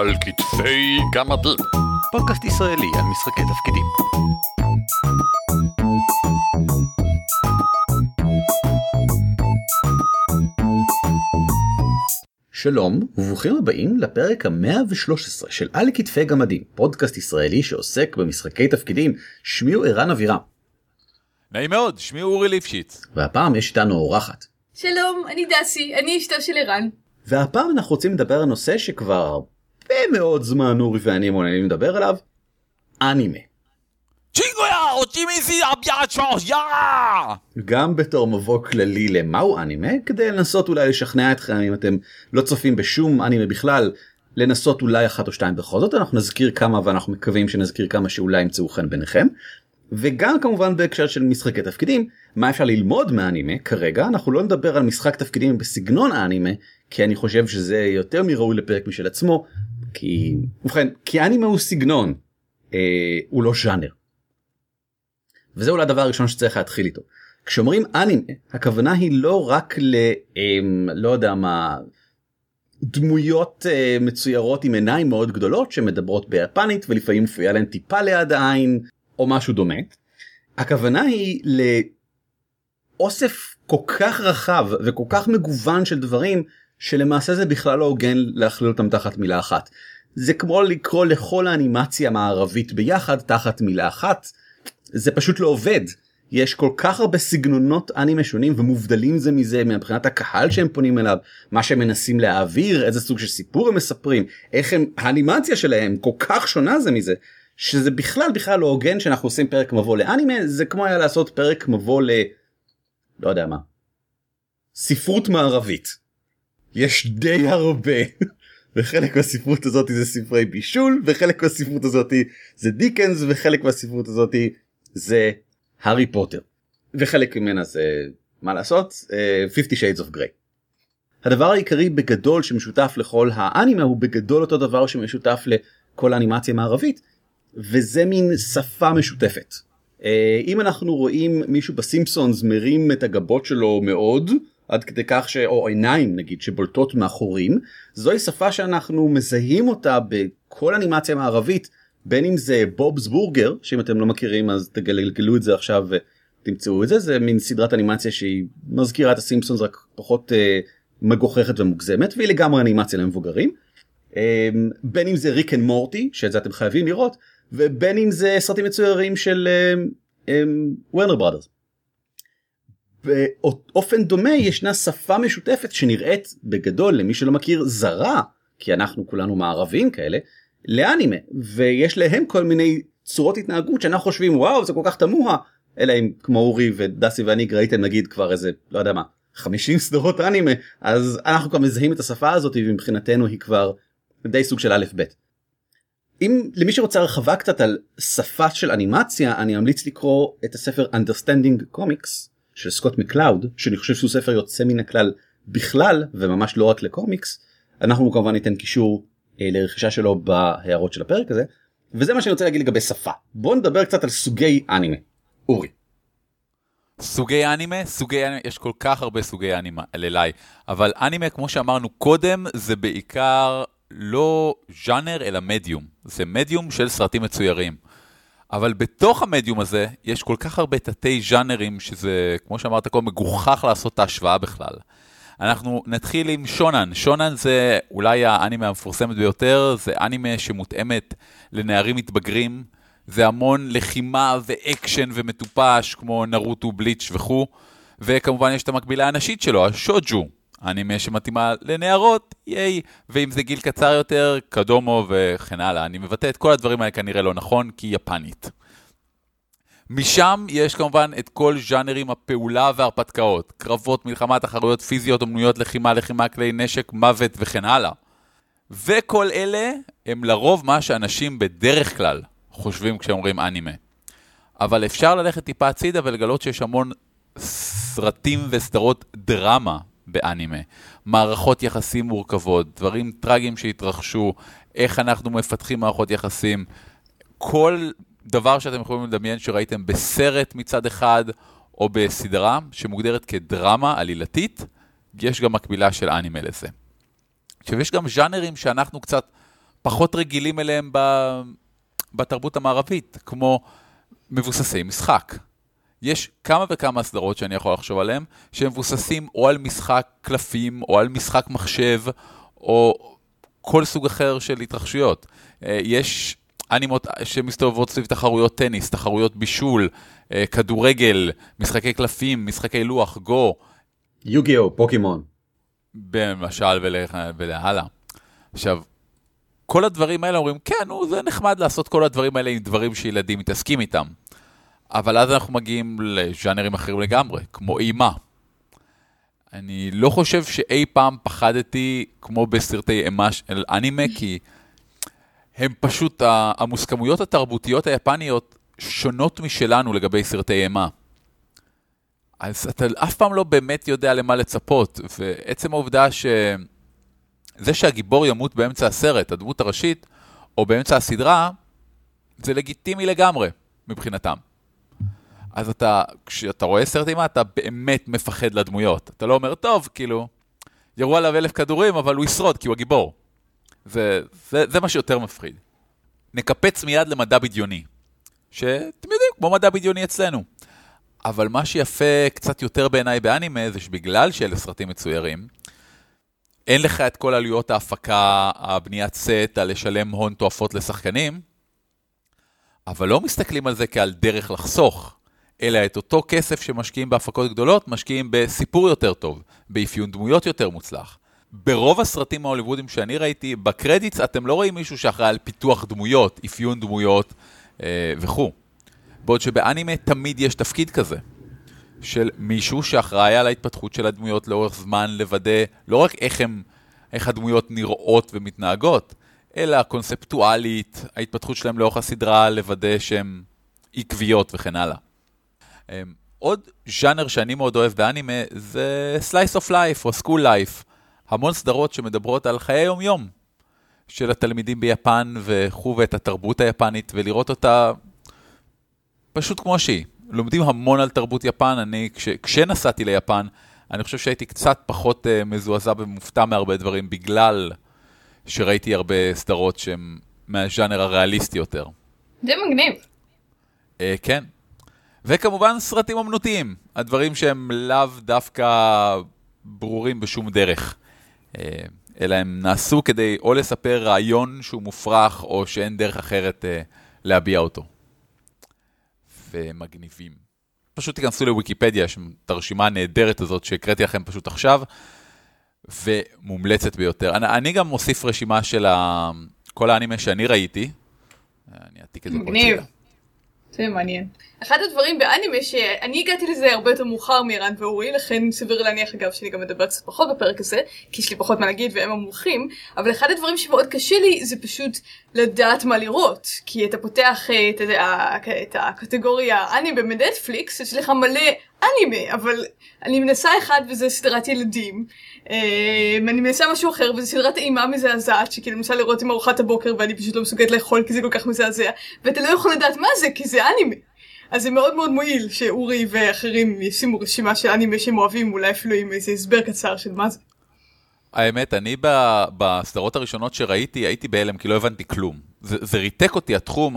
על כתפי גמדים. פודקאסט ישראלי על משחקי תפקידים. שלום וברוכים הבאים לפרק המאה ו-13 של על כתפי גמדים, פודקאסט ישראלי שעוסק במשחקי תפקידים. שמי הוא ערן אבירם. נעים מאוד, שמי אורי ליפשיץ. והפעם יש איתנו אורחת. שלום, אני דסי, אני אשתו של ערן. והפעם אנחנו רוצים לדבר על נושא שכבר הרבה מאוד זמן אורי ואני מעוניינים לדבר עליו, אנימה. גם בתור מבוא כללי למהו אנימה, כדי לנסות אולי לשכנע אתכם אם אתם לא צופים בשום אנימה בכלל, לנסות אולי אחת או שתיים בכל זאת, אנחנו נזכיר כמה ואנחנו מקווים שנזכיר כמה שאולי ימצאו חן ביניכם. וגם כמובן בהקשר של משחקי תפקידים, מה אפשר ללמוד מאנימה כרגע, אנחנו לא נדבר על משחק תפקידים בסגנון האנימה, כי אני חושב שזה יותר מראוי לפרק משל עצמו, כי... ובכן, כי אנימה הוא סגנון, אה, הוא לא ז'אנר. וזה אולי הדבר הראשון שצריך להתחיל איתו. כשאומרים אנימה, הכוונה היא לא רק ל... אה, לא יודע מה... דמויות אה, מצוירות עם עיניים מאוד גדולות שמדברות ביפנית ולפעמים מופיעה להן טיפה ליד העין או משהו דומה. הכוונה היא לאוסף כל כך רחב וכל כך מגוון של דברים שלמעשה זה בכלל לא הוגן להכליל אותם תחת מילה אחת. זה כמו לקרוא לכל האנימציה המערבית ביחד תחת מילה אחת. זה פשוט לא עובד. יש כל כך הרבה סגנונות אנימה שונים ומובדלים זה מזה מבחינת הקהל שהם פונים אליו, מה שהם מנסים להעביר, איזה סוג של סיפור הם מספרים, איך הם, האנימציה שלהם כל כך שונה זה מזה, שזה בכלל בכלל לא הוגן שאנחנו עושים פרק מבוא לאנימה, זה כמו היה לעשות פרק מבוא ל... לא יודע מה. ספרות מערבית. יש די הרבה. וחלק מהספרות הזאת זה ספרי בישול וחלק מהספרות הזאת זה דיקנס וחלק מהספרות הזאת זה הארי פוטר. וחלק ממנה זה מה לעשות 50 uh, shades of grey. הדבר העיקרי בגדול שמשותף לכל האנימה הוא בגדול אותו דבר שמשותף לכל האנימציה המערבית וזה מין שפה משותפת. Uh, אם אנחנו רואים מישהו בסימפסונס מרים את הגבות שלו מאוד עד כדי כך ש... או עיניים נגיד שבולטות מאחורים זוהי שפה שאנחנו מזהים אותה בכל אנימציה מערבית בין אם זה בובס בורגר שאם אתם לא מכירים אז תגלגלו את זה עכשיו ותמצאו את זה זה מין סדרת אנימציה שהיא מזכירה את הסימפסונס רק פחות אה, מגוחכת ומוגזמת והיא לגמרי אנימציה למבוגרים. אה, בין אם זה ריק אנד מורטי שאת זה אתם חייבים לראות ובין אם זה סרטים מצוירים של וורנר אה, ברודרס. אה, באופן דומה ישנה שפה משותפת שנראית בגדול למי שלא מכיר זרה כי אנחנו כולנו מערבים כאלה לאנימה ויש להם כל מיני צורות התנהגות שאנחנו חושבים וואו זה כל כך תמוה אלא אם כן כמו אורי ודסי ואני ראיתם נגיד כבר איזה לא יודע מה 50 סדרות אנימה אז אנחנו כבר מזהים את השפה הזאת ומבחינתנו היא כבר די סוג של א' ב'. אם למי שרוצה הרחבה קצת על שפה של אנימציה אני אמליץ לקרוא את הספר understanding comics של סקוט מקלאוד שאני חושב שהוא ספר יוצא מן הכלל בכלל וממש לא רק לקומיקס אנחנו כמובן ניתן קישור אה, לרכישה שלו בהערות של הפרק הזה. וזה מה שאני רוצה להגיד לגבי שפה. בוא נדבר קצת על סוגי אנימה. אורי. סוגי אנימה, סוגי אנימה, יש כל כך הרבה סוגי אנימה אליי, אבל אנימה כמו שאמרנו קודם זה בעיקר לא ז'אנר אלא מדיום, זה מדיום של סרטים מצוירים. אבל בתוך המדיום הזה יש כל כך הרבה תתי ז'אנרים שזה, כמו שאמרת קודם, מגוחך לעשות את ההשוואה בכלל. אנחנו נתחיל עם שונן. שונן זה אולי האנימה המפורסמת ביותר, זה אנימה שמותאמת לנערים מתבגרים. זה המון לחימה ואקשן ומטופש, כמו נרוטו, בליץ' וכו'. וכמובן יש את המקבילה הנשית שלו, השוג'ו. אנימה שמתאימה לנערות, ייי. ואם זה גיל קצר יותר, קדומו וכן הלאה. אני מבטא את כל הדברים האלה כנראה לא נכון, כי יפנית. משם יש כמובן את כל ז'אנרים הפעולה וההרפתקאות, קרבות, מלחמה, תחרויות פיזיות, אומנויות לחימה, לחימה, כלי נשק, מוות וכן הלאה. וכל אלה הם לרוב מה שאנשים בדרך כלל חושבים כשאומרים אנימה. אבל אפשר ללכת טיפה הצידה ולגלות שיש המון סרטים וסדרות דרמה באנימה. מערכות יחסים מורכבות, דברים טרגיים שהתרחשו, איך אנחנו מפתחים מערכות יחסים. כל דבר שאתם יכולים לדמיין שראיתם בסרט מצד אחד, או בסדרה שמוגדרת כדרמה עלילתית, יש גם מקבילה של אנימה לזה. עכשיו, יש גם ז'אנרים שאנחנו קצת פחות רגילים אליהם ב... בתרבות המערבית, כמו מבוססי משחק. יש כמה וכמה סדרות שאני יכול לחשוב עליהן, שמבוססים או על משחק קלפים, או על משחק מחשב, או כל סוג אחר של התרחשויות. אה, יש אנימות שמסתובבות סביב תחרויות טניס, תחרויות בישול, אה, כדורגל, משחקי קלפים, משחקי לוח, גו. יוגיו, פוקימון. במשל ולהלאה. עכשיו, כל הדברים האלה אומרים, כן, נו, זה נחמד לעשות כל הדברים האלה עם דברים שילדים מתעסקים איתם. אבל אז אנחנו מגיעים לז'אנרים אחרים לגמרי, כמו אימה. אני לא חושב שאי פעם פחדתי כמו בסרטי אימה של אנימה, כי הם פשוט, המוסכמויות התרבותיות היפניות שונות משלנו לגבי סרטי אימה. אז אתה אף פעם לא באמת יודע למה לצפות, ועצם העובדה ש... זה שהגיבור ימות באמצע הסרט, הדמות הראשית, או באמצע הסדרה, זה לגיטימי לגמרי מבחינתם. אז אתה, כשאתה רואה סרט אימה, אתה באמת מפחד לדמויות. אתה לא אומר, טוב, כאילו, ירו עליו אלף כדורים, אבל הוא ישרוד, כי הוא הגיבור. זה, זה, זה מה שיותר מפחיד. נקפץ מיד למדע בדיוני, שאתם יודעים, כמו מדע בדיוני אצלנו. אבל מה שיפה קצת יותר בעיניי באנימה, זה שבגלל שאלה סרטים מצוירים, אין לך את כל עלויות ההפקה, הבניית סט, הלשלם הון תועפות לשחקנים, אבל לא מסתכלים על זה כעל דרך לחסוך. אלא את אותו כסף שמשקיעים בהפקות גדולות, משקיעים בסיפור יותר טוב, באפיון דמויות יותר מוצלח. ברוב הסרטים ההוליוודיים שאני ראיתי, בקרדיטס אתם לא רואים מישהו שאחראי על פיתוח דמויות, אפיון דמויות אה, וכו'. בעוד שבאנימה תמיד יש תפקיד כזה, של מישהו שאחראי על ההתפתחות של הדמויות לאורך זמן, לוודא לא רק איך, הם, איך הדמויות נראות ומתנהגות, אלא קונספטואלית, ההתפתחות שלהם לאורך הסדרה, לוודא שהן עקביות וכן הלאה. אמ, עוד ז'אנר שאני מאוד אוהב באנימה זה Slice of Life או School Life. המון סדרות שמדברות על חיי יום-יום של התלמידים ביפן וכו' ואת התרבות היפנית ולראות אותה פשוט כמו שהיא. לומדים המון על תרבות יפן, אני כש, כשנסעתי ליפן, אני חושב שהייתי קצת פחות uh, מזועזע ומופתע מהרבה דברים בגלל שראיתי הרבה סדרות שהן מהז'אנר הריאליסטי יותר. זה מגניב. Uh, כן, וכמובן סרטים אמנותיים, הדברים שהם לאו דווקא ברורים בשום דרך. אה, אלא הם נעשו כדי או לספר רעיון שהוא מופרך, או שאין דרך אחרת אה, להביע אותו. ומגניבים. פשוט תיכנסו לוויקיפדיה, יש את הרשימה הנהדרת הזאת שהקראתי לכם פשוט עכשיו, ומומלצת ביותר. אני, אני גם מוסיף רשימה של ה... כל האנימה שאני ראיתי. אני אעתיק את זה פה הצידה. זה מעניין. אחד הדברים באנימה שאני הגעתי לזה הרבה יותר מאוחר מערן ואורי לכן סביר להניח אגב שאני גם מדבר קצת פחות בפרק הזה כי יש לי פחות מה להגיד והם המומחים אבל אחד הדברים שמאוד קשה לי זה פשוט לדעת מה לראות כי אתה פותח אה, את, את, את הקטגוריה אנימה בנטפליקס יש לך מלא אנימה אבל אני מנסה אחד וזה סדרת ילדים אני מנסה משהו אחר וזה סדרת אימה מזעזעת שכאילו מנסה לראות עם ארוחת הבוקר ואני פשוט לא מסוגלת לאכול כי זה כל כך מזעזע ואתה לא יכול לדעת מה זה כי זה אנימה אז זה מאוד מאוד מועיל שאורי ואחרים ישימו רשימה של אנימה שהם אוהבים, אולי אפילו עם איזה הסבר קצר של מה זה. האמת, אני בסדרות הראשונות שראיתי, הייתי בהלם כי לא הבנתי כלום. זה, זה ריתק אותי התחום,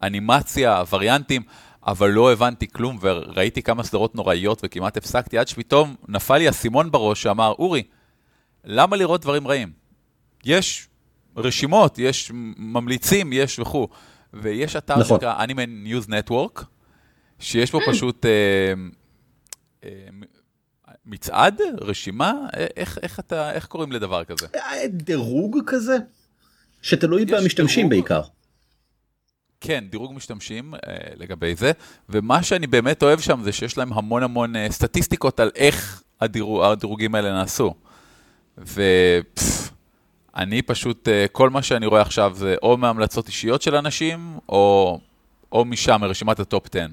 האנימציה, הווריאנטים, אבל לא הבנתי כלום, וראיתי כמה סדרות נוראיות וכמעט הפסקתי, עד שפתאום נפל לי אסימון בראש שאמר, אורי, למה לראות דברים רעים? יש רשימות, יש ממליצים, יש וכו'. ויש אתר נכון. שנקרא Anime News Network, שיש בו פשוט אה, אה, מצעד, רשימה, אה, איך, איך, אתה, איך קוראים לדבר כזה? דירוג כזה? שתלוי במשתמשים דירוג? בעיקר. כן, דירוג משתמשים אה, לגבי זה, ומה שאני באמת אוהב שם זה שיש להם המון המון אה, סטטיסטיקות על איך הדירוג, הדירוגים האלה נעשו. ופפפ, אני פשוט, אה, כל מה שאני רואה עכשיו זה או מהמלצות אישיות של אנשים, או, או משם, מרשימת ה top 10.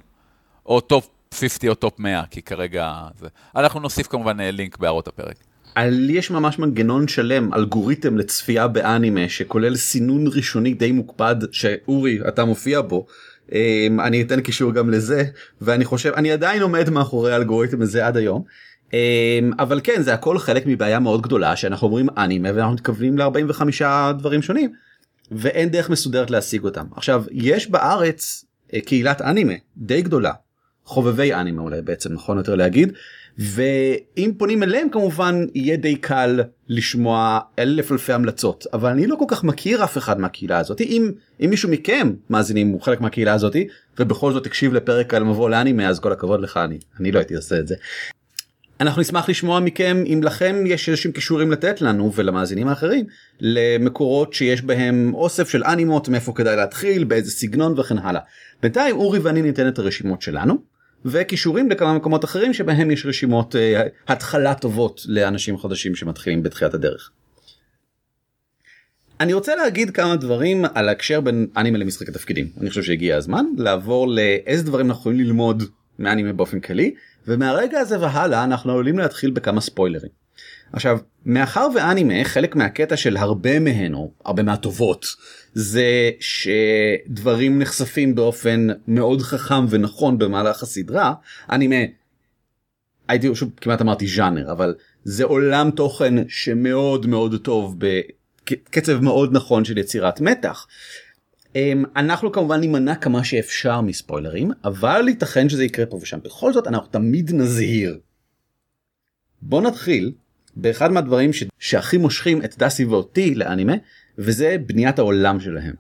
או top 50 או top 100, כי כרגע זה... אנחנו נוסיף כמובן לינק בהערות הפרק. לי יש ממש מנגנון שלם, אלגוריתם לצפייה באנימה, שכולל סינון ראשוני די מוקפד, שאורי, אתה מופיע בו. אמ, אני אתן קישור גם לזה, ואני חושב, אני עדיין עומד מאחורי האלגוריתם הזה עד היום. אמ, אבל כן זה הכל חלק מבעיה מאוד גדולה שאנחנו אומרים אנימה ואנחנו מתכוונים ל-45 דברים שונים ואין דרך מסודרת להשיג אותם עכשיו יש בארץ אה, קהילת אנימה די גדולה חובבי אנימה אולי בעצם נכון יותר להגיד ואם פונים אליהם כמובן יהיה די קל לשמוע אלף אלפי המלצות אבל אני לא כל כך מכיר אף אחד מהקהילה הזאת אם אם מישהו מכם מאזינים הוא חלק מהקהילה הזאת ובכל זאת הקשיב לפרק על מבוא לאנימה אז כל הכבוד לך אני אני לא הייתי עושה את זה. אנחנו נשמח לשמוע מכם אם לכם יש איזשהם כישורים לתת לנו ולמאזינים האחרים למקורות שיש בהם אוסף של אנימות מאיפה כדאי להתחיל באיזה סגנון וכן הלאה. בינתיים אורי ואני ניתן את הרשימות שלנו וכישורים לכמה מקומות אחרים שבהם יש רשימות uh, התחלה טובות לאנשים חדשים שמתחילים בתחילת הדרך. אני רוצה להגיד כמה דברים על הקשר בין אנימה למשחק התפקידים אני חושב שהגיע הזמן לעבור לאיזה דברים אנחנו יכולים ללמוד מאנימה באופן כללי ומהרגע הזה והלאה אנחנו עלולים להתחיל בכמה ספוילרים. עכשיו מאחר ואנימה חלק מהקטע של הרבה מהן או הרבה מהטובות זה שדברים נחשפים באופן מאוד חכם ונכון במהלך הסדרה אנימה הייתי שוב כמעט אמרתי ז'אנר אבל זה עולם תוכן שמאוד מאוד טוב בקצב מאוד נכון של יצירת מתח. אמ, אנחנו כמובן נימנע כמה שאפשר מספוילרים אבל ייתכן שזה יקרה פה ושם בכל זאת אנחנו תמיד נזהיר. בוא נתחיל באחד מהדברים ש... שהכי מושכים את דסי ואותי לאנימה וזה בניית העולם שלהם.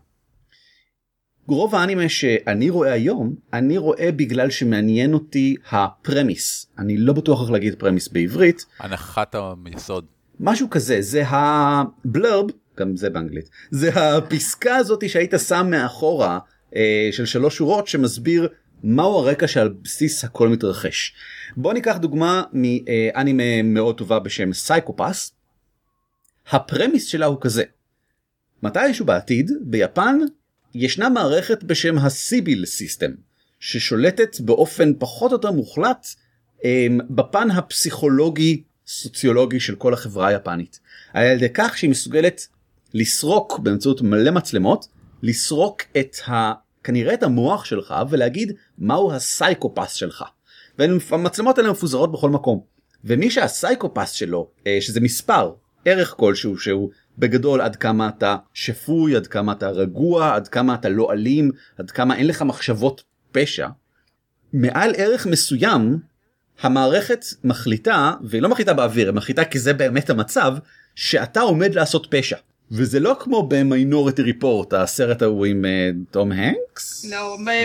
רוב האנימה שאני רואה היום אני רואה בגלל שמעניין אותי הפרמיס. אני לא בטוח איך להגיד פרמיס בעברית. הנחת היסוד. משהו כזה זה ה blurb גם זה באנגלית זה הפסקה הזאתי שהייתה שם מאחורה אה, של שלוש שורות שמסביר מהו הרקע שעל בסיס הכל מתרחש. בוא ניקח דוגמה מאנימה מאוד טובה בשם סייקופס. ה premise שלה הוא כזה. מתישהו בעתיד ביפן ישנה מערכת בשם ה Sibyl system ששולטת באופן פחות או יותר מוחלט אמ, בפן הפסיכולוגי סוציולוגי של כל החברה היפנית. על ידי כך שהיא מסוגלת לסרוק באמצעות מלא מצלמות לסרוק את ה... כנראה את המוח שלך ולהגיד מהו הסייקופס שלך. והמצלמות האלה מפוזרות בכל מקום. ומי שהסייקופס שלו אה, שזה מספר ערך כלשהו שהוא בגדול עד כמה אתה שפוי עד כמה אתה רגוע עד כמה אתה לא אלים עד כמה אין לך מחשבות פשע. מעל ערך מסוים המערכת מחליטה והיא לא מחליטה באוויר היא מחליטה כי זה באמת המצב שאתה עומד לעשות פשע. וזה לא כמו במיינורטי ריפורט הסרט ההוא עם תום הנקס?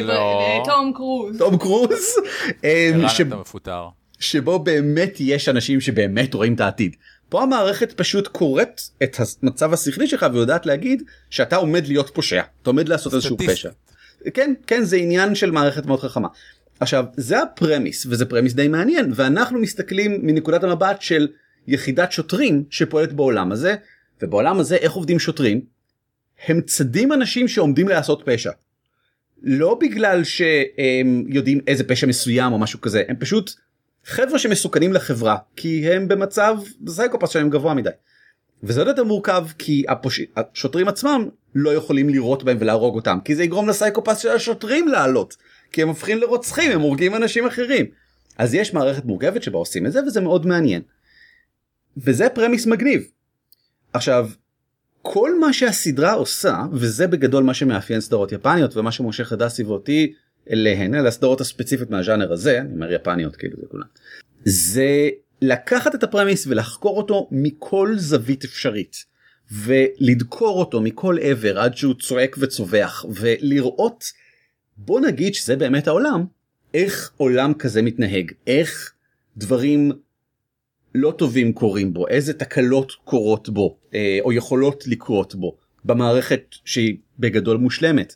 לא, תום קרוז. תום קרוז? ערן אתה מפוטר. שבו באמת יש אנשים שבאמת רואים את העתיד. פה המערכת פשוט קוראת את המצב השכלי שלך ויודעת להגיד שאתה עומד להיות פושע אתה עומד לעשות איזשהו פשע. כן כן זה עניין של מערכת מאוד חכמה. עכשיו זה הפרמיס וזה פרמיס די מעניין ואנחנו מסתכלים מנקודת המבט של יחידת שוטרים שפועלת בעולם הזה ובעולם הזה איך עובדים שוטרים? הם צדים אנשים שעומדים לעשות פשע. לא בגלל שהם יודעים איזה פשע מסוים או משהו כזה הם פשוט חבר'ה שמסוכנים לחברה כי הם במצב סייקופס שלהם גבוה מדי. וזה עוד יותר מורכב כי הפוש... השוטרים עצמם לא יכולים לירות בהם ולהרוג אותם כי זה יגרום לסייקופס של השוטרים לעלות כי הם הופכים לרוצחים הם הורגים אנשים אחרים. אז יש מערכת מורכבת שבה עושים את זה וזה מאוד מעניין. וזה premise מגניב. עכשיו כל מה שהסדרה עושה וזה בגדול מה שמאפיין סדרות יפניות ומה שמושך את דסי ואותי אליהן אל הסדרות הספציפית מהז'אנר הזה אני אומר יפניות כאילו זה כולם זה לקחת את הפרמיס ולחקור אותו מכל זווית אפשרית ולדקור אותו מכל עבר עד שהוא צועק וצווח ולראות בוא נגיד שזה באמת העולם איך עולם כזה מתנהג איך דברים לא טובים קורים בו איזה תקלות קורות בו אה, או יכולות לקרות בו במערכת שהיא בגדול מושלמת.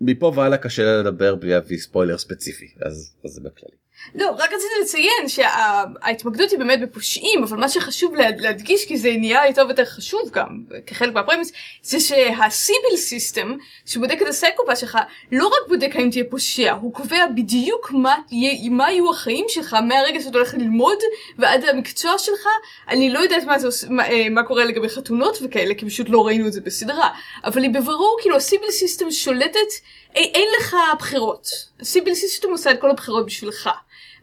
מפה והלאה קשה לדבר בלי להביא ספוילר ספציפי אז, אז זה בכללי. לא, רק רציתי לציין שההתמקדות היא באמת בפושעים, אבל מה שחשוב להדגיש, כי זה נהיה יותר ויותר חשוב גם, כחלק מה premise, זה שה Sibyl system, שבודק את הסייקופס שלך, לא רק בודק האם תהיה פושע, הוא קובע בדיוק מה, תהיה, מה יהיו החיים שלך מהרגע שאתה הולך ללמוד ועד המקצוע שלך. אני לא יודעת מה, זה, מה, אה, מה קורה לגבי חתונות וכאלה, כי פשוט לא ראינו את זה בסדרה, אבל היא בבירור, כאילו ה Sibyl system שולטת, אין, אין לך בחירות. ה Sibyl system עושה את כל הבחירות בשבילך.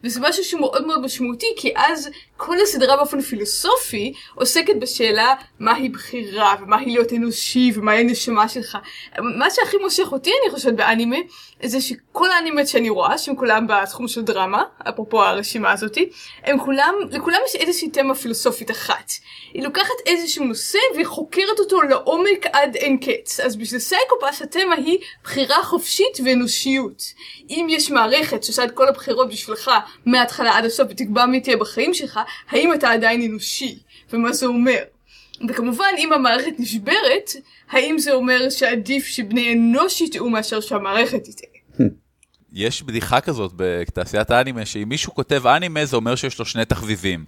וזה משהו שהוא מאוד מאוד משמעותי, כי אז כל הסדרה באופן פילוסופי עוסקת בשאלה מהי בחירה, ומהי להיות אנושי, ומהי הנשמה שלך. מה שהכי מושך אותי, אני חושבת, באנימה, זה שכל האנימות שאני רואה, שהם כולם בתחום של דרמה, אפרופו הרשימה הזאתי, הם כולם, לכולם יש איזושהי תמה פילוסופית אחת. היא לוקחת איזשהו נושא והיא חוקרת אותו לעומק עד אין קץ. אז בשביל סייקופס התמה היא בחירה חופשית ואנושיות. אם יש מערכת שעושה את כל הבחירות בשבילך מההתחלה עד הסוף ותקבע מי תהיה בחיים שלך, האם אתה עדיין אנושי? ומה זה אומר? וכמובן אם המערכת נשברת, האם זה אומר שעדיף שבני אנוש יטעו מאשר שהמערכת תטעה? יש בדיחה כזאת בתעשיית האנימה, שאם מישהו כותב אנימה זה אומר שיש לו שני תחביבים.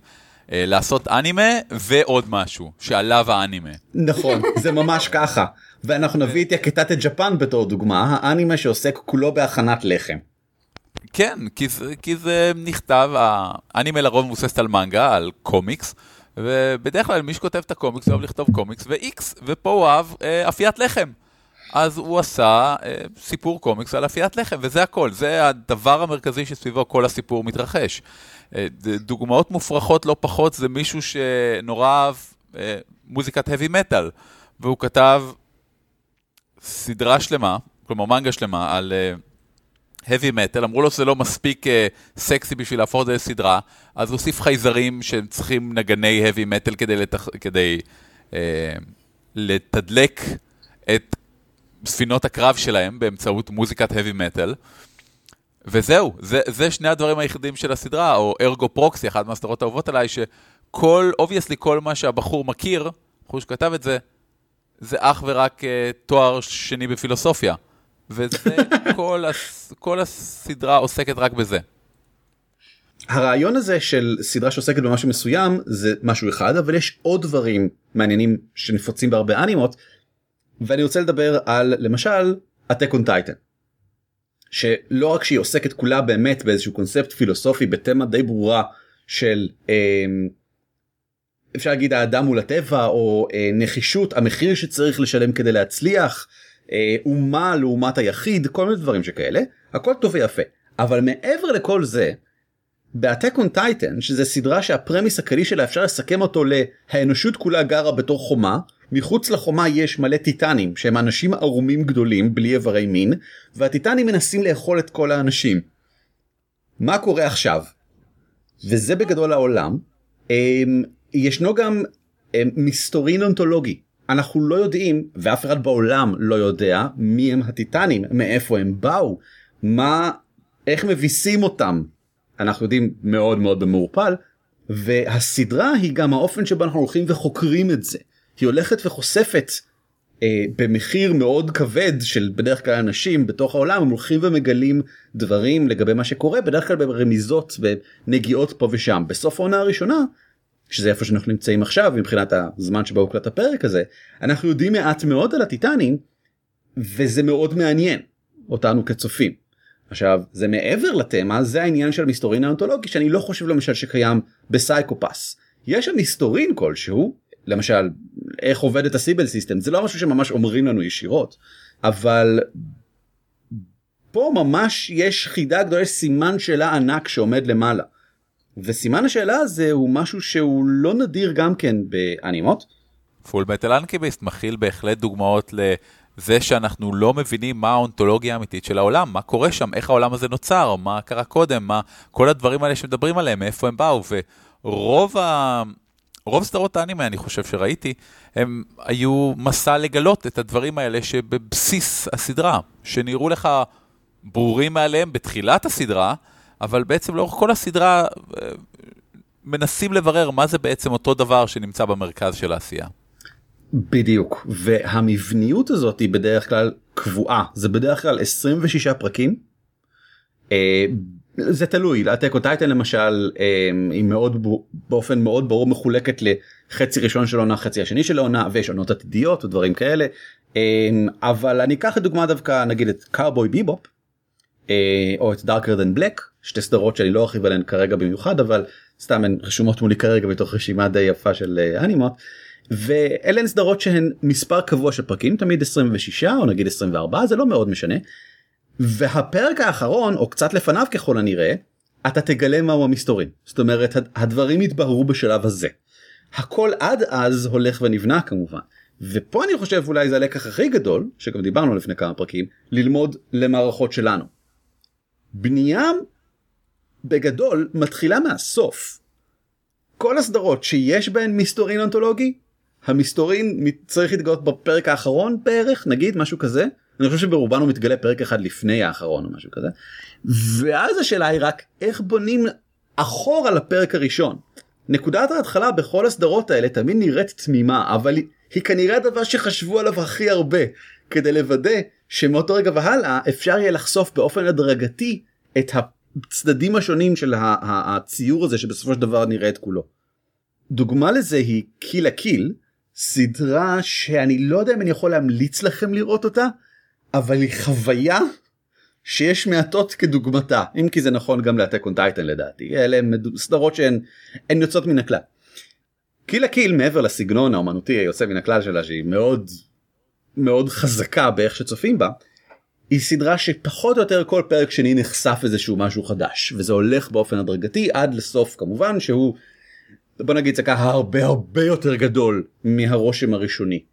אה, לעשות אנימה ועוד משהו, שעליו האנימה. נכון, זה ממש ככה. ואנחנו נביא את יקטת ג'פן בתור דוגמה, האנימה שעוסק כולו בהכנת לחם. כן, כי זה, כי זה נכתב, האנימה לרוב מבוססת על מנגה, על קומיקס, ובדרך כלל מי שכותב את הקומיקס אוהב לכתוב קומיקס ו-X, ופה הוא אהב אה, אפיית לחם. אז הוא עשה אה, סיפור קומיקס על אפיית לחם, וזה הכל, זה הדבר המרכזי שסביבו כל הסיפור מתרחש. אה, דוגמאות מופרכות לא פחות זה מישהו שנורא אהב אה, מוזיקת heavy metal, והוא כתב סדרה שלמה, כלומר מנגה שלמה, על uh, heavy metal, אמרו לו שזה לא מספיק uh, סקסי בשביל להפוך את זה לסדרה, אז הוא הוסיף חייזרים שהם צריכים נגני heavy metal כדי, לתח... כדי uh, לתדלק את ספינות הקרב שלהם באמצעות מוזיקת heavy metal. וזהו, זה, זה שני הדברים היחידים של הסדרה, או ארגו פרוקסי, אחת מהסדרות האהובות עליי, שכל, obviously, כל מה שהבחור מכיר, בחור שכתב את זה, זה אך ורק uh, תואר שני בפילוסופיה. וזה, כל, הס, כל הסדרה עוסקת רק בזה. הרעיון הזה של סדרה שעוסקת במשהו מסוים זה משהו אחד אבל יש עוד דברים מעניינים שנפוצים בהרבה אנימות ואני רוצה לדבר על למשל הטק און טייטן. שלא רק שהיא עוסקת כולה באמת באיזשהו קונספט פילוסופי בתמה די ברורה של אה, אפשר להגיד האדם מול הטבע או אה, נחישות המחיר שצריך לשלם כדי להצליח אומה לעומת היחיד כל מיני דברים שכאלה הכל טוב ויפה אבל מעבר לכל זה. באטק און טייטן שזה סדרה שהפרמיס הכללי שלה אפשר לסכם אותו להאנושות כולה גרה בתור חומה מחוץ לחומה יש מלא טיטנים שהם אנשים ערומים גדולים בלי איברי מין והטיטנים מנסים לאכול את כל האנשים. מה קורה עכשיו? וזה בגדול העולם. אמ, ישנו גם אמ, מסתורין אונתולוגי אנחנו לא יודעים ואף אחד בעולם לא יודע מי הם הטיטנים מאיפה הם באו מה איך מביסים אותם. אנחנו יודעים מאוד מאוד במעורפל והסדרה היא גם האופן שבו אנחנו הולכים וחוקרים את זה. היא הולכת וחושפת אה, במחיר מאוד כבד של בדרך כלל אנשים בתוך העולם הם הולכים ומגלים דברים לגבי מה שקורה בדרך כלל ברמיזות ונגיעות פה ושם. בסוף העונה הראשונה שזה איפה שאנחנו נמצאים עכשיו מבחינת הזמן שבו הוקלט הפרק הזה אנחנו יודעים מעט מאוד על הטיטנים וזה מאוד מעניין אותנו כצופים. עכשיו זה מעבר לתמה זה העניין של המסתורין האונתולוגי שאני לא חושב למשל שקיים בסייקופס. יש שם מסתורין כלשהו למשל איך עובד את הסיבל סיסטם זה לא משהו שממש אומרים לנו ישירות אבל פה ממש יש חידה גדולה יש סימן שאלה ענק שעומד למעלה. וסימן השאלה הזה הוא משהו שהוא לא נדיר גם כן באנימות. פול מטל אנקיביסט מכיל בהחלט דוגמאות לזה שאנחנו לא מבינים מה האונתולוגיה האמיתית של העולם, מה קורה שם, איך העולם הזה נוצר, מה קרה קודם, מה כל הדברים האלה שמדברים עליהם, מאיפה הם באו, ורוב ה... רוב סדרות האנימה, אני חושב שראיתי, הם היו מסע לגלות את הדברים האלה שבבסיס הסדרה, שנראו לך ברורים מעליהם בתחילת הסדרה, אבל בעצם לאורך כל הסדרה אה, מנסים לברר מה זה בעצם אותו דבר שנמצא במרכז של העשייה. בדיוק. והמבניות הזאת היא בדרך כלל קבועה. זה בדרך כלל 26 פרקים. אה, זה תלוי. או טייטן למשל אה, היא מאוד באופן מאוד ברור מחולקת לחצי ראשון של עונה חצי השני של העונה ויש עונות עתידיות ודברים כאלה. אבל אני אקח את דוגמה דווקא נגיד את קארבוי ביבופ או את דארקר דן בלק שתי סדרות שאני לא ארחיב עליהן כרגע במיוחד אבל סתם הן רשומות מולי כרגע בתוך רשימה די יפה של אה, אנימות. ואלה הן סדרות שהן מספר קבוע של פרקים תמיד 26 או נגיד 24 זה לא מאוד משנה. והפרק האחרון או קצת לפניו ככל הנראה אתה תגלה מהו המסתורים זאת אומרת הדברים יתבררו בשלב הזה. הכל עד אז הולך ונבנה כמובן ופה אני חושב אולי זה הלקח הכי גדול שגם דיברנו לפני כמה פרקים ללמוד למערכות שלנו. בנייה בגדול מתחילה מהסוף. כל הסדרות שיש בהן מסתורין אונתולוגי המסתורין צריך להתגלות בפרק האחרון בערך נגיד משהו כזה אני חושב שברובן הוא מתגלה פרק אחד לפני האחרון או משהו כזה ואז השאלה היא רק איך בונים אחורה לפרק הראשון. נקודת ההתחלה בכל הסדרות האלה תמיד נראית תמימה אבל היא, היא כנראה הדבר שחשבו עליו הכי הרבה כדי לוודא שמאותו רגע והלאה אפשר יהיה לחשוף באופן הדרגתי את הצדדים השונים של הציור הזה שבסופו של דבר נראה את כולו. דוגמה לזה היא קיל הקיל סדרה שאני לא יודע אם אני יכול להמליץ לכם לראות אותה אבל היא חוויה שיש מעטות כדוגמתה אם כי זה נכון גם לאטק און טייטן לדעתי אלה סדרות שהן יוצאות מן הכלל. קיל הקיל מעבר לסגנון האומנותי היוצא מן הכלל שלה שהיא מאוד מאוד חזקה באיך שצופים בה. היא סדרה שפחות או יותר כל פרק שני נחשף איזשהו משהו חדש וזה הולך באופן הדרגתי עד לסוף כמובן שהוא בוא נגיד ככה הרבה הרבה יותר גדול מהרושם הראשוני.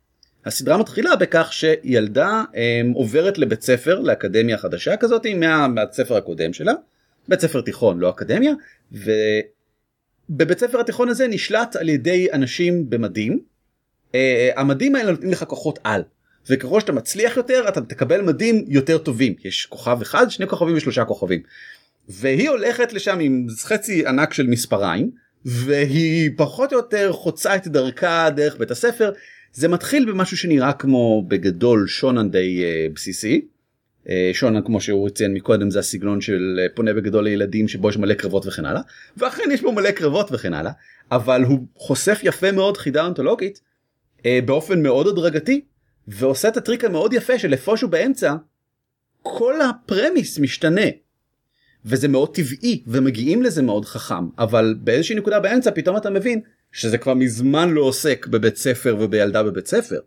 הסדרה מתחילה בכך שילדה הם, עוברת לבית ספר לאקדמיה חדשה כזאת מה, מהבית ספר הקודם שלה בית ספר תיכון לא אקדמיה ובבית ספר התיכון הזה נשלט על ידי אנשים במדים. אה, המדים האלה נותנים לך כוחות על וככל שאתה מצליח יותר אתה תקבל מדים יותר טובים יש כוכב אחד שני כוכבים ושלושה כוכבים. והיא הולכת לשם עם חצי ענק של מספריים והיא פחות או יותר חוצה את דרכה דרך בית הספר זה מתחיל במשהו שנראה כמו בגדול שונן די uh, בסיסי. uh, שונן כמו שהוא ציין מקודם זה הסגנון של uh, פונה בגדול לילדים שבו יש מלא קרבות וכן הלאה ואכן יש בו מלא קרבות וכן הלאה אבל הוא חושף יפה מאוד חידה אונתולוגית באופן מאוד הדרגתי ועושה את הטריק המאוד יפה של איפשהו באמצע כל הפרמיס משתנה. וזה מאוד טבעי ומגיעים לזה מאוד חכם אבל באיזושהי נקודה באמצע פתאום אתה מבין שזה כבר מזמן לא עוסק בבית ספר ובילדה בבית ספר.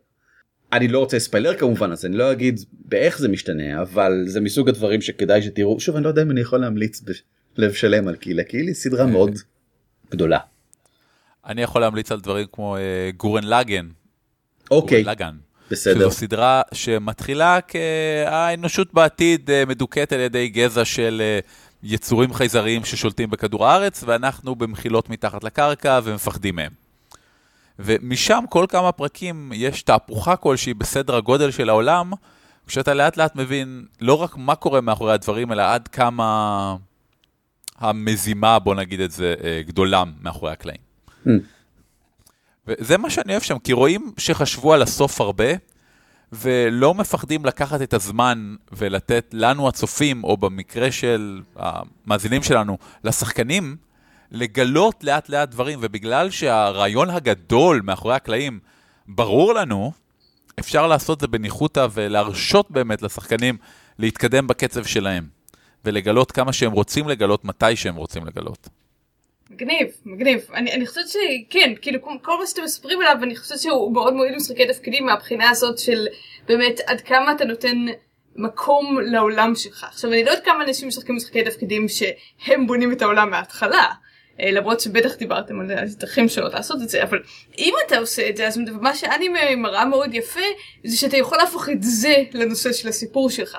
אני לא רוצה ספיילר כמובן אז אני לא אגיד באיך זה משתנה אבל זה מסוג הדברים שכדאי שתראו שוב אני לא יודע אם אני יכול להמליץ בלב שלם על קהילה כי היא סדרה מאוד גדולה. אני יכול להמליץ על דברים כמו uh, גורן לגן. אוקיי. גורן לגן. בסדר. שזו סדרה שמתחילה כהאנושות בעתיד אה, מדוכאת על ידי גזע של אה, יצורים חייזריים ששולטים בכדור הארץ, ואנחנו במחילות מתחת לקרקע ומפחדים מהם. ומשם כל כמה פרקים יש תהפוכה כלשהי בסדר הגודל של העולם, כשאתה לאט לאט מבין לא רק מה קורה מאחורי הדברים, אלא עד כמה המזימה, בוא נגיד את זה, אה, גדולה מאחורי הקלעים. Mm. וזה מה שאני אוהב שם, כי רואים שחשבו על הסוף הרבה, ולא מפחדים לקחת את הזמן ולתת לנו הצופים, או במקרה של המאזינים שלנו, לשחקנים, לגלות לאט לאט דברים, ובגלל שהרעיון הגדול מאחורי הקלעים ברור לנו, אפשר לעשות זה בניחותא ולהרשות באמת לשחקנים להתקדם בקצב שלהם, ולגלות כמה שהם רוצים לגלות, מתי שהם רוצים לגלות. מגניב, מגניב. אני, אני חושבת שכן, כאילו כל מה שאתם מספרים עליו, אני חושבת שהוא מאוד מועיל למשחקי תפקידים מהבחינה הזאת של באמת עד כמה אתה נותן מקום לעולם שלך. עכשיו אני לא יודעת כמה אנשים משחקים משחקי תפקידים שהם בונים את העולם מההתחלה. אה, למרות שבטח דיברתם על דרכים שונות לעשות את זה, אבל אם אתה עושה את זה, אז מה שאנימה מראה מאוד יפה, זה שאתה יכול להפוך את זה לנושא של הסיפור שלך.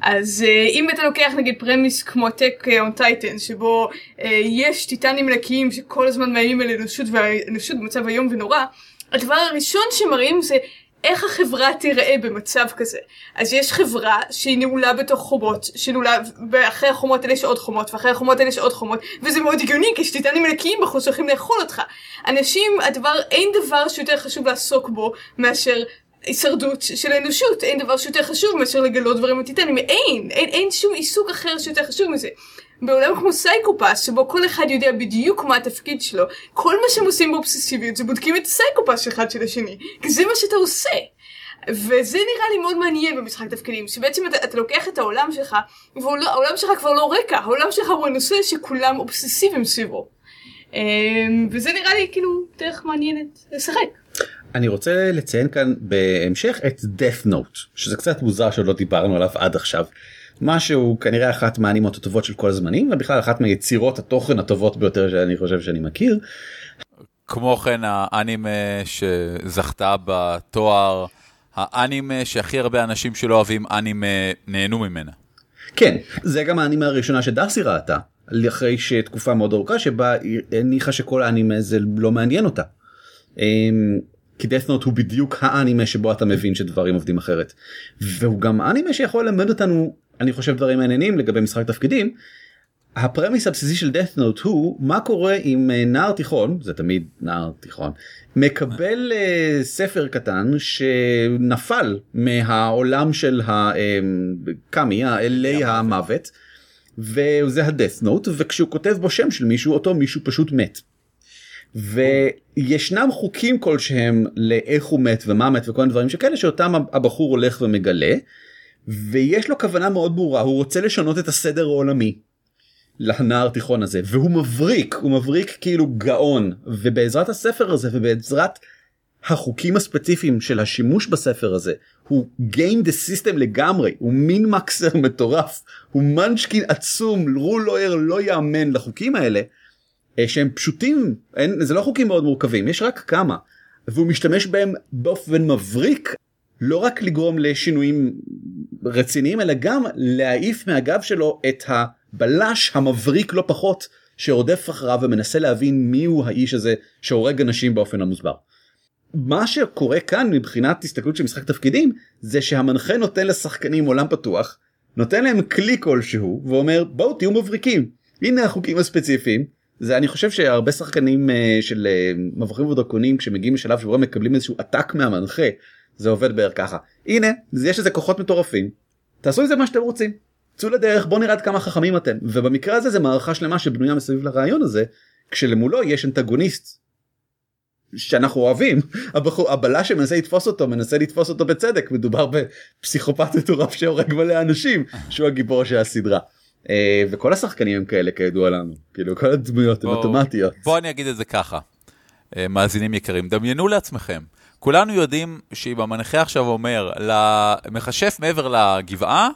אז אה, אם אתה לוקח נגיד premise כמו Attack on Titan, שבו אה, יש טיטנים ענקיים שכל הזמן מאיימים על אנושות והאנושות במצב איום ונורא, הדבר הראשון שמראים זה איך החברה תיראה במצב כזה. אז יש חברה שהיא נעולה בתוך חומות, שנעולה, ואחרי החומות האלה יש עוד חומות, ואחרי החומות האלה יש עוד חומות, וזה מאוד הגיוני, כי שטיטנים ענקיים בחוץ הולכים לאכול אותך. אנשים, הדבר, אין דבר שיותר חשוב לעסוק בו מאשר הישרדות של האנושות, אין דבר שיותר חשוב מאשר לגלות דברים על אין, אין, אין שום עיסוק אחר שיותר חשוב מזה. בעולם כמו סייקופס, שבו כל אחד יודע בדיוק מה התפקיד שלו, כל מה שהם עושים באובססיביות זה בודקים את הסייקופס אחד של השני, כי זה מה שאתה עושה. וזה נראה לי מאוד מעניין במשחק תפקידים, שבעצם אתה, אתה לוקח את העולם שלך, והעולם שלך כבר לא רקע, העולם שלך הוא הנושא שכולם אובססיביים סביבו. אמ, וזה נראה לי כאילו דרך מעניינת לשחק. אני רוצה לציין כאן בהמשך את death note שזה קצת מוזר שלא דיברנו עליו עד עכשיו משהו כנראה אחת מהאנימות הטובות של כל הזמנים ובכלל אחת מיצירות התוכן הטובות ביותר שאני חושב שאני מכיר. כמו כן האנימה שזכתה בתואר האנימה שהכי הרבה אנשים שלא אוהבים אנימה נהנו ממנה. כן זה גם האנימה הראשונה שדארסי ראתה אחרי שתקופה מאוד ארוכה שבה הניחה שכל האנימה זה לא מעניין אותה. אמ, כי death note הוא בדיוק האנימה שבו אתה מבין שדברים עובדים אחרת. והוא גם אנימה שיכול ללמד אותנו אני חושב דברים מעניינים לגבי משחק תפקידים. הפרמיס הבסיסי של death note הוא מה קורה עם אה, נער תיכון זה תמיד נער תיכון מקבל uh, ספר קטן שנפל מהעולם של הקאמי האלי המוות וזה ה-death note וכשהוא כותב בו שם של מישהו אותו מישהו פשוט מת. וישנם חוקים כלשהם לאיך הוא מת ומה מת וכל מיני דברים שכאלה שאותם הבחור הולך ומגלה ויש לו כוונה מאוד ברורה הוא רוצה לשנות את הסדר העולמי. לנער תיכון הזה והוא מבריק הוא מבריק כאילו גאון ובעזרת הספר הזה ובעזרת החוקים הספציפיים של השימוש בספר הזה הוא game the system לגמרי הוא מין מקסר מטורף הוא מנצ'קין עצום רולויר לא יאמן לחוקים האלה שהם פשוטים אין זה לא חוקים מאוד מורכבים יש רק כמה. והוא משתמש בהם באופן מבריק לא רק לגרום לשינויים רציניים אלא גם להעיף מהגב שלו את הבלש המבריק לא פחות שרודף אחריו ומנסה להבין מי הוא האיש הזה שהורג אנשים באופן המוסבר. מה שקורה כאן מבחינת הסתכלות של משחק תפקידים זה שהמנחה נותן לשחקנים עולם פתוח נותן להם כלי כלשהו ואומר בואו תהיו מבריקים. הנה החוקים הספציפיים זה אני חושב שהרבה שחקנים uh, של uh, מבוכים ודרקונים כשמגיעים לשלב שבו הם מקבלים איזשהו עתק מהמנחה זה עובד בערך ככה. הנה יש איזה כוחות מטורפים. תעשו עם זה מה שאתם רוצים. צאו לדרך בוא נראה עד כמה חכמים אתם. ובמקרה הזה זה מערכה שלמה שבנויה מסביב לרעיון הזה כשלמולו יש אנטגוניסט שאנחנו אוהבים הבחור הבלש שמנסה לתפוס אותו מנסה לתפוס אותו בצדק. מדובר בפסיכופת מטורף שהורג מלא אנשים שהוא הגיבור של הסדרה. אה, וכל השחקנים הם כאלה כידוע לנו כאילו כל הדמויות הן אוטומטיות. בוא אני אגיד את זה ככה אה, מאזינים יקרים דמיינו לעצמכם כולנו יודעים שאם המנחה עכשיו אומר למכשף מעבר לגבעה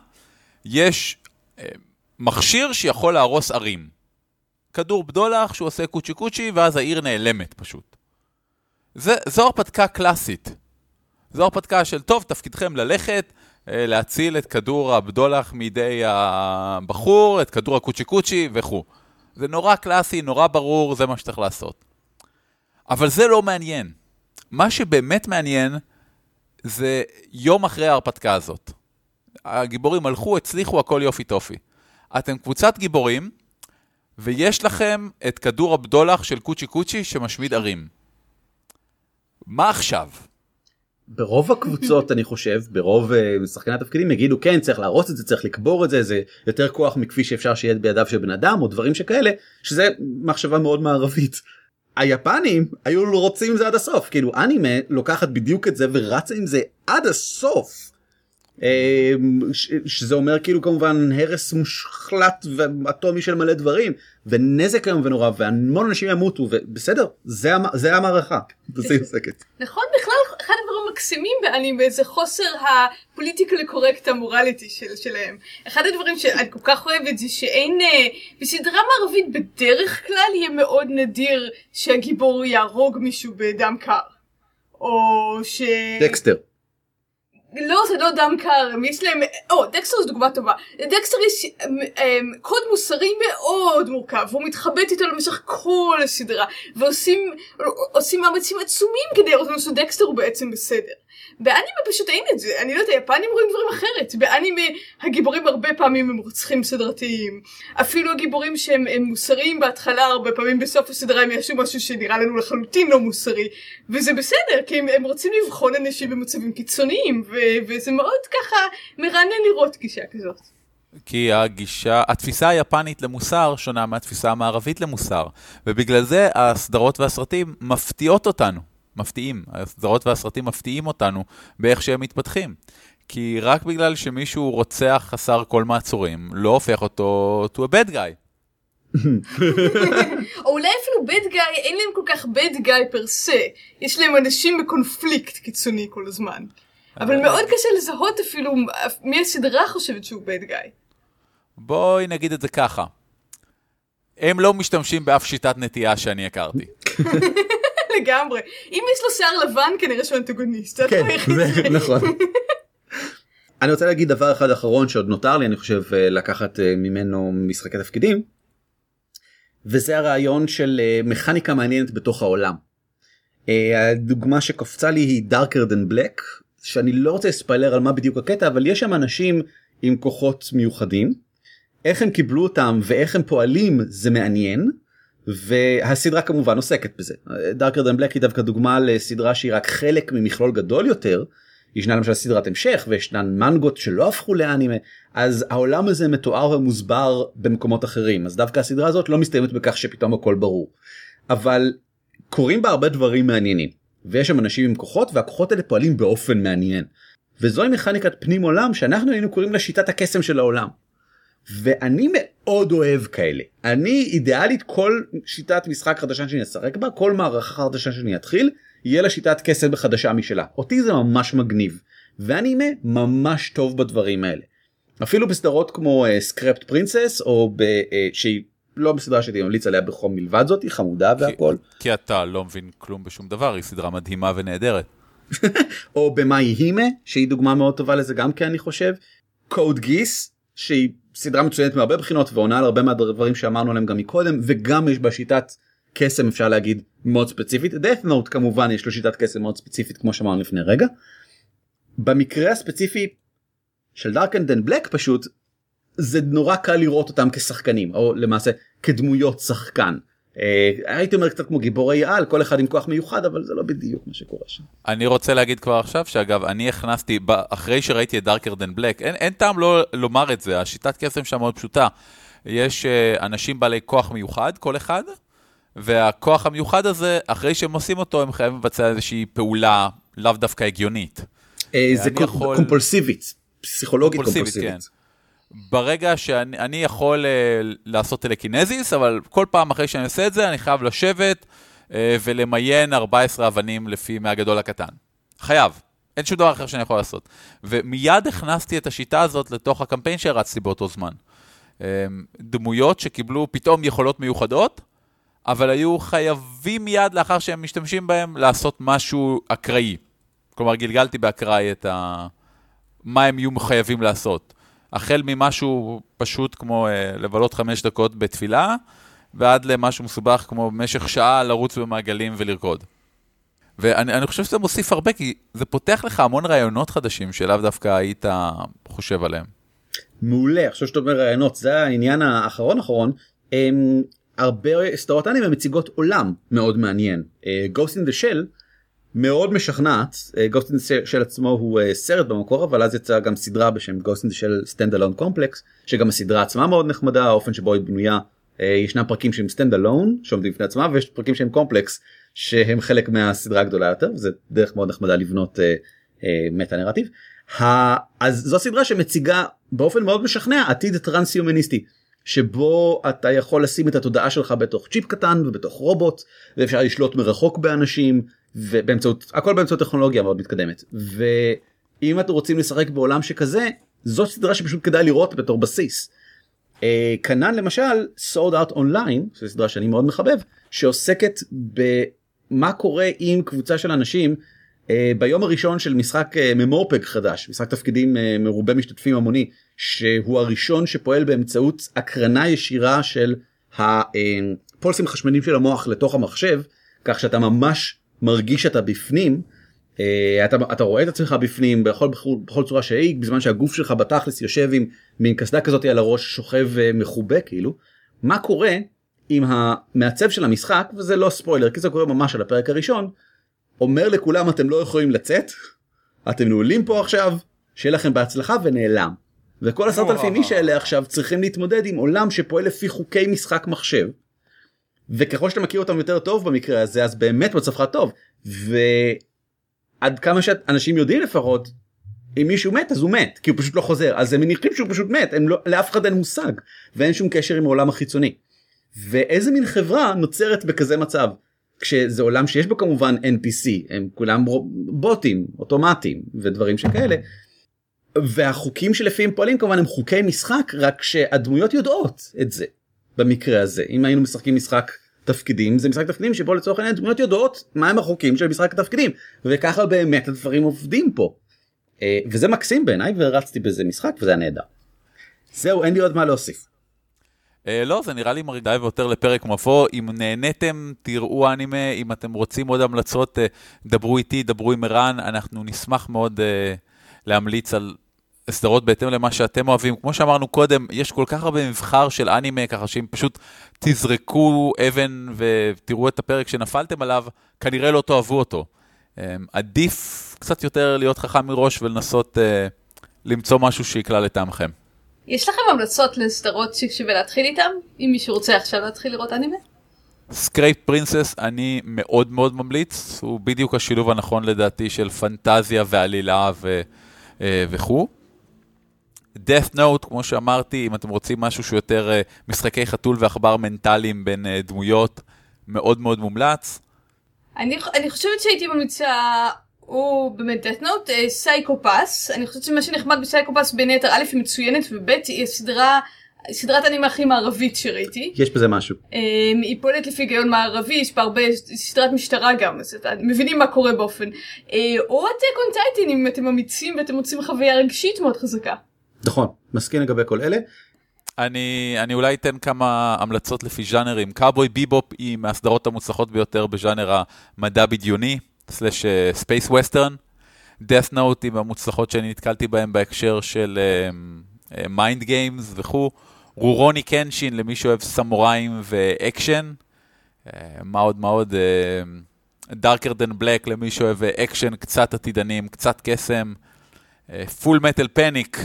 יש אה, מכשיר שיכול להרוס ערים. כדור בדולח שהוא עושה קוצ'י קוצ'י ואז העיר נעלמת פשוט. זה, זו הרפתקה קלאסית. זו הרפתקה של טוב תפקידכם ללכת להציל את כדור הבדולח מידי הבחור, את כדור הקוצ'י קוצ'י וכו'. זה נורא קלאסי, נורא ברור, זה מה שצריך לעשות. אבל זה לא מעניין. מה שבאמת מעניין זה יום אחרי ההרפתקה הזאת. הגיבורים הלכו, הצליחו, הכל יופי טופי. אתם קבוצת גיבורים, ויש לכם את כדור הבדולח של קוצ'י קוצ'י שמשמיד ערים. מה עכשיו? ברוב הקבוצות אני חושב ברוב uh, שחקני התפקידים יגידו כן צריך להרוס את זה צריך לקבור את זה זה יותר כוח מכפי שאפשר שיהיה בידיו של בן אדם או דברים שכאלה שזה מחשבה מאוד מערבית. היפנים היו רוצים זה עד הסוף כאילו אנימה לוקחת בדיוק את זה ורצה עם זה עד הסוף. אמ, שזה אומר כאילו כמובן הרס מושחלט ואטומי של מלא דברים ונזק היום ונורא והמון אנשים ימותו ובסדר זה זה המערכה. בזה היא עוסקת. נכון בכלל אחד הדברים המקסימים באנימה זה חוסר ה politically correct ה morality של, שלהם. אחד הדברים שאני כל כך אוהבת זה שאין אה, בסדרה מערבית בדרך כלל יהיה מאוד נדיר שהגיבור יהרוג מישהו בדם קר. או ש... דקסטר. לא זה לא דם קר, יש להם, או דקסטר זו דוגמה טובה, לדקסטר יש אמ, קוד מוסרי מאוד מורכב, והוא מתחבט איתו למשך כל הסדרה, ועושים מאמצים עצומים כדי לראות לנו שדקסטר הוא בעצם בסדר. באנימה פשוט אין את זה, אני לא יודעת, היפנים רואים דברים אחרת, באנימה הגיבורים הרבה פעמים הם רוצחים סדרתיים, אפילו הגיבורים שהם מוסריים בהתחלה, הרבה פעמים בסוף הסדרה הם יעשו משהו שנראה לנו לחלוטין לא מוסרי, וזה בסדר, כי הם, הם רוצים לבחון אנשים במצבים קיצוניים, ו- וזה מאוד ככה מרענן לראות גישה כזאת. כי הגישה, התפיסה היפנית למוסר שונה מהתפיסה המערבית למוסר, ובגלל זה הסדרות והסרטים מפתיעות אותנו. מפתיעים, הסדרות והסרטים מפתיעים אותנו באיך שהם מתפתחים. כי רק בגלל שמישהו רוצח חסר כל מעצורים, לא הופך אותו to a bad guy. או אולי אפילו bad guy, אין להם כל כך bad guy פר סה. יש להם אנשים בקונפליקט קיצוני כל הזמן. אבל מאוד קשה לזהות אפילו מי הסדרה חושבת שהוא bad guy. בואי נגיד את זה ככה. הם לא משתמשים באף שיטת נטייה שאני הכרתי. לגמרי. אם יש לו שיער לבן כנראה שהוא אנטגוניסט. כן, זה נכון. אני רוצה להגיד דבר אחד אחרון שעוד נותר לי אני חושב אה, לקחת אה, ממנו משחקי תפקידים. וזה הרעיון של אה, מכניקה מעניינת בתוך העולם. הדוגמה שקפצה לי היא Darker than Black שאני לא רוצה לספיילר על מה בדיוק הקטע אבל יש שם אנשים עם כוחות מיוחדים. איך הם קיבלו אותם ואיך הם פועלים זה מעניין. והסדרה כמובן עוסקת בזה. דארקר דן בלק היא דווקא דוגמה לסדרה שהיא רק חלק ממכלול גדול יותר. ישנה למשל סדרת המשך וישנן מנגות שלא הפכו לאנימה אז העולם הזה מתואר ומוסבר במקומות אחרים אז דווקא הסדרה הזאת לא מסתיימת בכך שפתאום הכל ברור. אבל קורים בה הרבה דברים מעניינים ויש שם אנשים עם כוחות והכוחות האלה פועלים באופן מעניין. וזוהי מכניקת פנים עולם שאנחנו היינו קוראים לה שיטת הקסם של העולם. ואני מאוד אוהב כאלה אני אידיאלית כל שיטת משחק חדשה שאני אשחק בה כל מערכה חדשה שאני אתחיל יהיה לה שיטת קסם חדשה משלה אותי זה ממש מגניב ואנימה ממש טוב בדברים האלה. אפילו בסדרות כמו סקרפט פרינסס או ב, uh, שהיא לא בסדרה שהייתי ממליץ עליה בחום מלבד זאת היא חמודה והכל כי אתה לא מבין כלום בשום דבר, היא סדרה מדהימה ונהדרת. או במאי הימה שהיא דוגמה מאוד טובה לזה גם כן אני חושב. קוד גיס שהיא סדרה מצוינת מהרבה בחינות ועונה על הרבה מהדברים שאמרנו עליהם גם מקודם וגם יש בה שיטת קסם אפשר להגיד מאוד ספציפית death note כמובן יש לו שיטת קסם מאוד ספציפית כמו שאמרנו לפני רגע. במקרה הספציפי של Darker than Black פשוט זה נורא קל לראות אותם כשחקנים או למעשה כדמויות שחקן. אה, הייתי אומר קצת כמו גיבורי על כל אחד עם כוח מיוחד אבל זה לא בדיוק מה שקורה שם. אני רוצה להגיד כבר עכשיו שאגב, אני הכנסתי, אחרי שראיתי את Darker than Black, אין, אין טעם לא לומר את זה, השיטת קסם שם מאוד פשוטה. יש אה, אנשים בעלי כוח מיוחד, כל אחד, והכוח המיוחד הזה, אחרי שהם עושים אותו, הם חייבים לבצע איזושהי פעולה לאו דווקא הגיונית. אה, זה יכול- קומפולסיבית פסיכולוגית קומפולסיבית, קומפולסיבית. ברגע שאני אני יכול uh, לעשות טלקינזיס, אבל כל פעם אחרי שאני עושה את זה, אני חייב לשבת uh, ולמיין 14 אבנים לפי מהגדול לקטן. חייב. אין שום דבר אחר שאני יכול לעשות. ומיד הכנסתי את השיטה הזאת לתוך הקמפיין שהרצתי באותו זמן. Um, דמויות שקיבלו פתאום יכולות מיוחדות, אבל היו חייבים מיד לאחר שהם משתמשים בהם לעשות משהו אקראי. כלומר, גלגלתי באקראי את ה... מה הם יהיו חייבים לעשות. החל ממשהו פשוט כמו uh, לבלות חמש דקות בתפילה, ועד למשהו מסובך כמו במשך שעה לרוץ במעגלים ולרקוד. ואני אני חושב שזה מוסיף הרבה, כי זה פותח לך המון רעיונות חדשים שלאו דווקא היית חושב עליהם. מעולה עכשיו שאתה אומר רעיונות זה העניין האחרון אחרון הם, הרבה סדרות אנימה מציגות עולם מאוד מעניין uh, Ghost in the Shell מאוד משכנעת in the Shell עצמו הוא uh, סרט במקור אבל אז יצאה גם סדרה בשם the Shell stand alone complex שגם הסדרה עצמה מאוד נחמדה האופן שבו היא בנויה uh, ישנם פרקים שהם stand alone שעומדים בפני עצמם ויש פרקים שהם קומפלקס שהם חלק מהסדרה הגדולה יותר וזה דרך מאוד נחמדה לבנות uh, uh, מטה נרטיב. אז זו סדרה שמציגה באופן מאוד משכנע עתיד טרנס-הומניסטי שבו אתה יכול לשים את התודעה שלך בתוך צ'יפ קטן ובתוך רובוט ואפשר לשלוט מרחוק באנשים ובאמצעות הכל באמצעות טכנולוגיה מאוד מתקדמת ואם אתם רוצים לשחק בעולם שכזה זו סדרה שפשוט כדאי לראות בתור בסיס. אה, כנ"ל למשל Sword Art Online שזו סדרה שאני מאוד מחבב שעוסקת במה קורה עם קבוצה של אנשים ביום הראשון של משחק אה, ממורפג חדש משחק תפקידים אה, מרובה משתתפים המוני שהוא הראשון שפועל באמצעות הקרנה ישירה של הפולסים החשמליים של המוח לתוך המחשב כך שאתה ממש מרגיש שאתה בפנים. אה, אתה, אתה רואה את עצמך בפנים בכל, בכל, בכל צורה שהיא בזמן שהגוף שלך בתכלס יושב עם מין קסדה כזאת על הראש שוכב אה, מחובה כאילו מה קורה אם המעצב של המשחק וזה לא ספוילר כי זה קורה ממש על הפרק הראשון אומר לכולם אתם לא יכולים לצאת אתם נעולים פה עכשיו שיהיה לכם בהצלחה ונעלם. וכל עשרת אלפים איש האלה עכשיו צריכים להתמודד עם עולם שפועל לפי חוקי משחק מחשב. וככל שאתה מכיר אותם יותר טוב במקרה הזה אז באמת מצבך טוב ועד כמה שאנשים יודעים לפחות אם מישהו מת אז הוא מת כי הוא פשוט לא חוזר אז הם מניחים שהוא פשוט מת הם לא, לאף אחד אין מושג ואין שום קשר עם העולם החיצוני. ואיזה מין חברה נוצרת בכזה מצב כשזה עולם שיש בו כמובן npc הם כולם בוטים אוטומטיים ודברים שכאלה. והחוקים שלפיהם פועלים כמובן הם חוקי משחק רק שהדמויות יודעות את זה במקרה הזה אם היינו משחקים משחק תפקידים זה משחק תפקידים שבו לצורך העניין דמויות יודעות מהם החוקים של משחק התפקידים וככה באמת הדברים עובדים פה. אה, וזה מקסים בעיניי ורצתי בזה משחק וזה היה נהדר. זהו אין לי עוד מה להוסיף. Uh, לא, זה נראה לי מרגיע ויותר לפרק מבוא. אם נהניתם, תראו אנימה. אם אתם רוצים עוד המלצות, uh, דברו איתי, דברו עם ערן. אנחנו נשמח מאוד uh, להמליץ על סדרות בהתאם למה שאתם אוהבים. כמו שאמרנו קודם, יש כל כך הרבה מבחר של אנימה, ככה שאם פשוט תזרקו אבן ותראו את הפרק שנפלתם עליו, כנראה לא תאהבו אותו. Um, עדיף קצת יותר להיות חכם מראש ולנסות uh, למצוא משהו שיקלע לטעמכם. יש לכם המלצות לסדרות ששווה להתחיל איתם? אם מישהו רוצה עכשיו להתחיל לראות אנימה? Scrapped Princess אני מאוד מאוד ממליץ, הוא בדיוק השילוב הנכון לדעתי של פנטזיה ועלילה ו, אה, וכו'. Death Note, כמו שאמרתי, אם אתם רוצים משהו שהוא יותר אה, משחקי חתול ועכבר מנטליים בין אה, דמויות, מאוד מאוד מומלץ. אני, אני חושבת שהייתי ממליצה הוא באמת Death Note, Psycho-Pass, אני חושבת שמה שנחמד ב Psycho-Pass בין היתר א' היא מצוינת וב' היא הסדרה, סדרת אנימה הכי מערבית שראיתי. יש בזה משהו. אמ, היא פועלת לפי היגיון מערבי, יש בה הרבה, סדרת משטרה גם, אז אתם מבינים מה קורה באופן. אה, או Attack on Titan אם אתם אמיצים ואתם רוצים חוויה רגשית מאוד חזקה. נכון, מסכים לגבי כל אלה. אני, אני אולי אתן כמה המלצות לפי ז'אנרים. Cowboy Bebop היא מהסדרות המוצלחות ביותר בז'אנר המדע בדיוני. slash space western. Death Note מהמוצלחות שאני נתקלתי בהם בהקשר של mind אה, games וכו'. Rurouni Kenshin למי שאוהב סמוראים ואקשן. אה, מה עוד מה עוד? Darker than Black למי שאוהב אקשן קצת עתידנים, קצת קסם. Full Metal Panic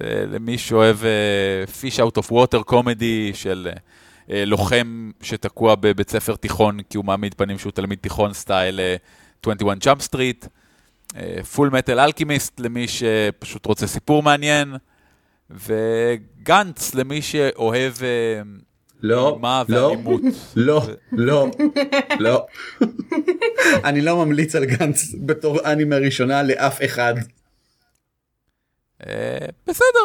למי שאוהב fish out of water comedy של אה, אה, לוחם שתקוע בבית ספר תיכון כי הוא מעמיד פנים שהוא תלמיד תיכון סטייל 21 Jump Street, Fullmetal Alchemist למי שפשוט רוצה סיפור מעניין, וגנץ למי שאוהב אה, לא, לא, לא, לא, לא. אני לא ממליץ על גנץ בתור אנימה ראשונה לאף אחד. אה, בסדר.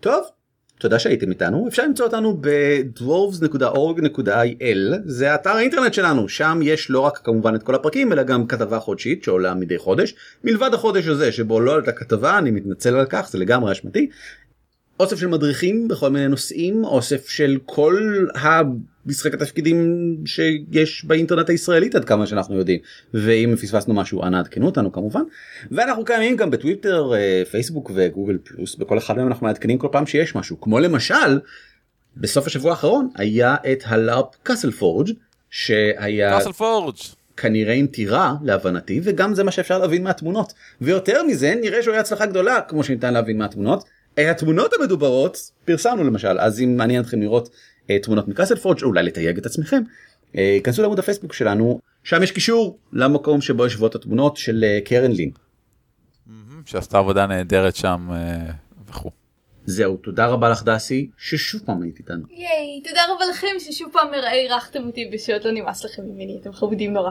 טוב, תודה שהייתם איתנו. אפשר למצוא אותנו ב-dwarves.org.il זה אתר האינטרנט שלנו. שם יש לא רק כמובן את כל הפרקים אלא גם כתבה חודשית שעולה מדי חודש. מלבד החודש הזה שבו לא עלתה כתבה אני מתנצל על כך זה לגמרי אשמתי אוסף של מדריכים בכל מיני נושאים אוסף של כל המשחק התפקידים שיש באינטרנט הישראלית עד כמה שאנחנו יודעים. ואם פספסנו משהו אנא עדכנו אותנו כמובן. ואנחנו קיימים גם בטוויטר אה, פייסבוק וגוגל פלוס בכל אחד מהם אנחנו מעדכנים כל פעם שיש משהו. כמו למשל בסוף השבוע האחרון היה את הלארפ קאסל פורג' שהיה קאסל פורג' כנראה עם טירה להבנתי וגם זה מה שאפשר להבין מהתמונות. ויותר מזה נראה שהוא היה הצלחה גדולה כמו שניתן להבין מהתמונות התמונות המדוברות פרסמנו למשל אז אם מעניין אתכם לראות uh, תמונות מקאסל פורג' אולי לתייג את עצמכם uh, כנסו לעמוד הפייסבוק שלנו שם יש קישור למקום שבו יושבות התמונות של uh, קרן לין. שעשתה עבודה נהדרת שם uh, וכו'. זהו תודה רבה לך דסי ששוב פעם היית איתנו. ייי תודה רבה לכם ששוב פעם אירחתם אותי בשעות לא נמאס לכם ממני אתם חמודים נורא.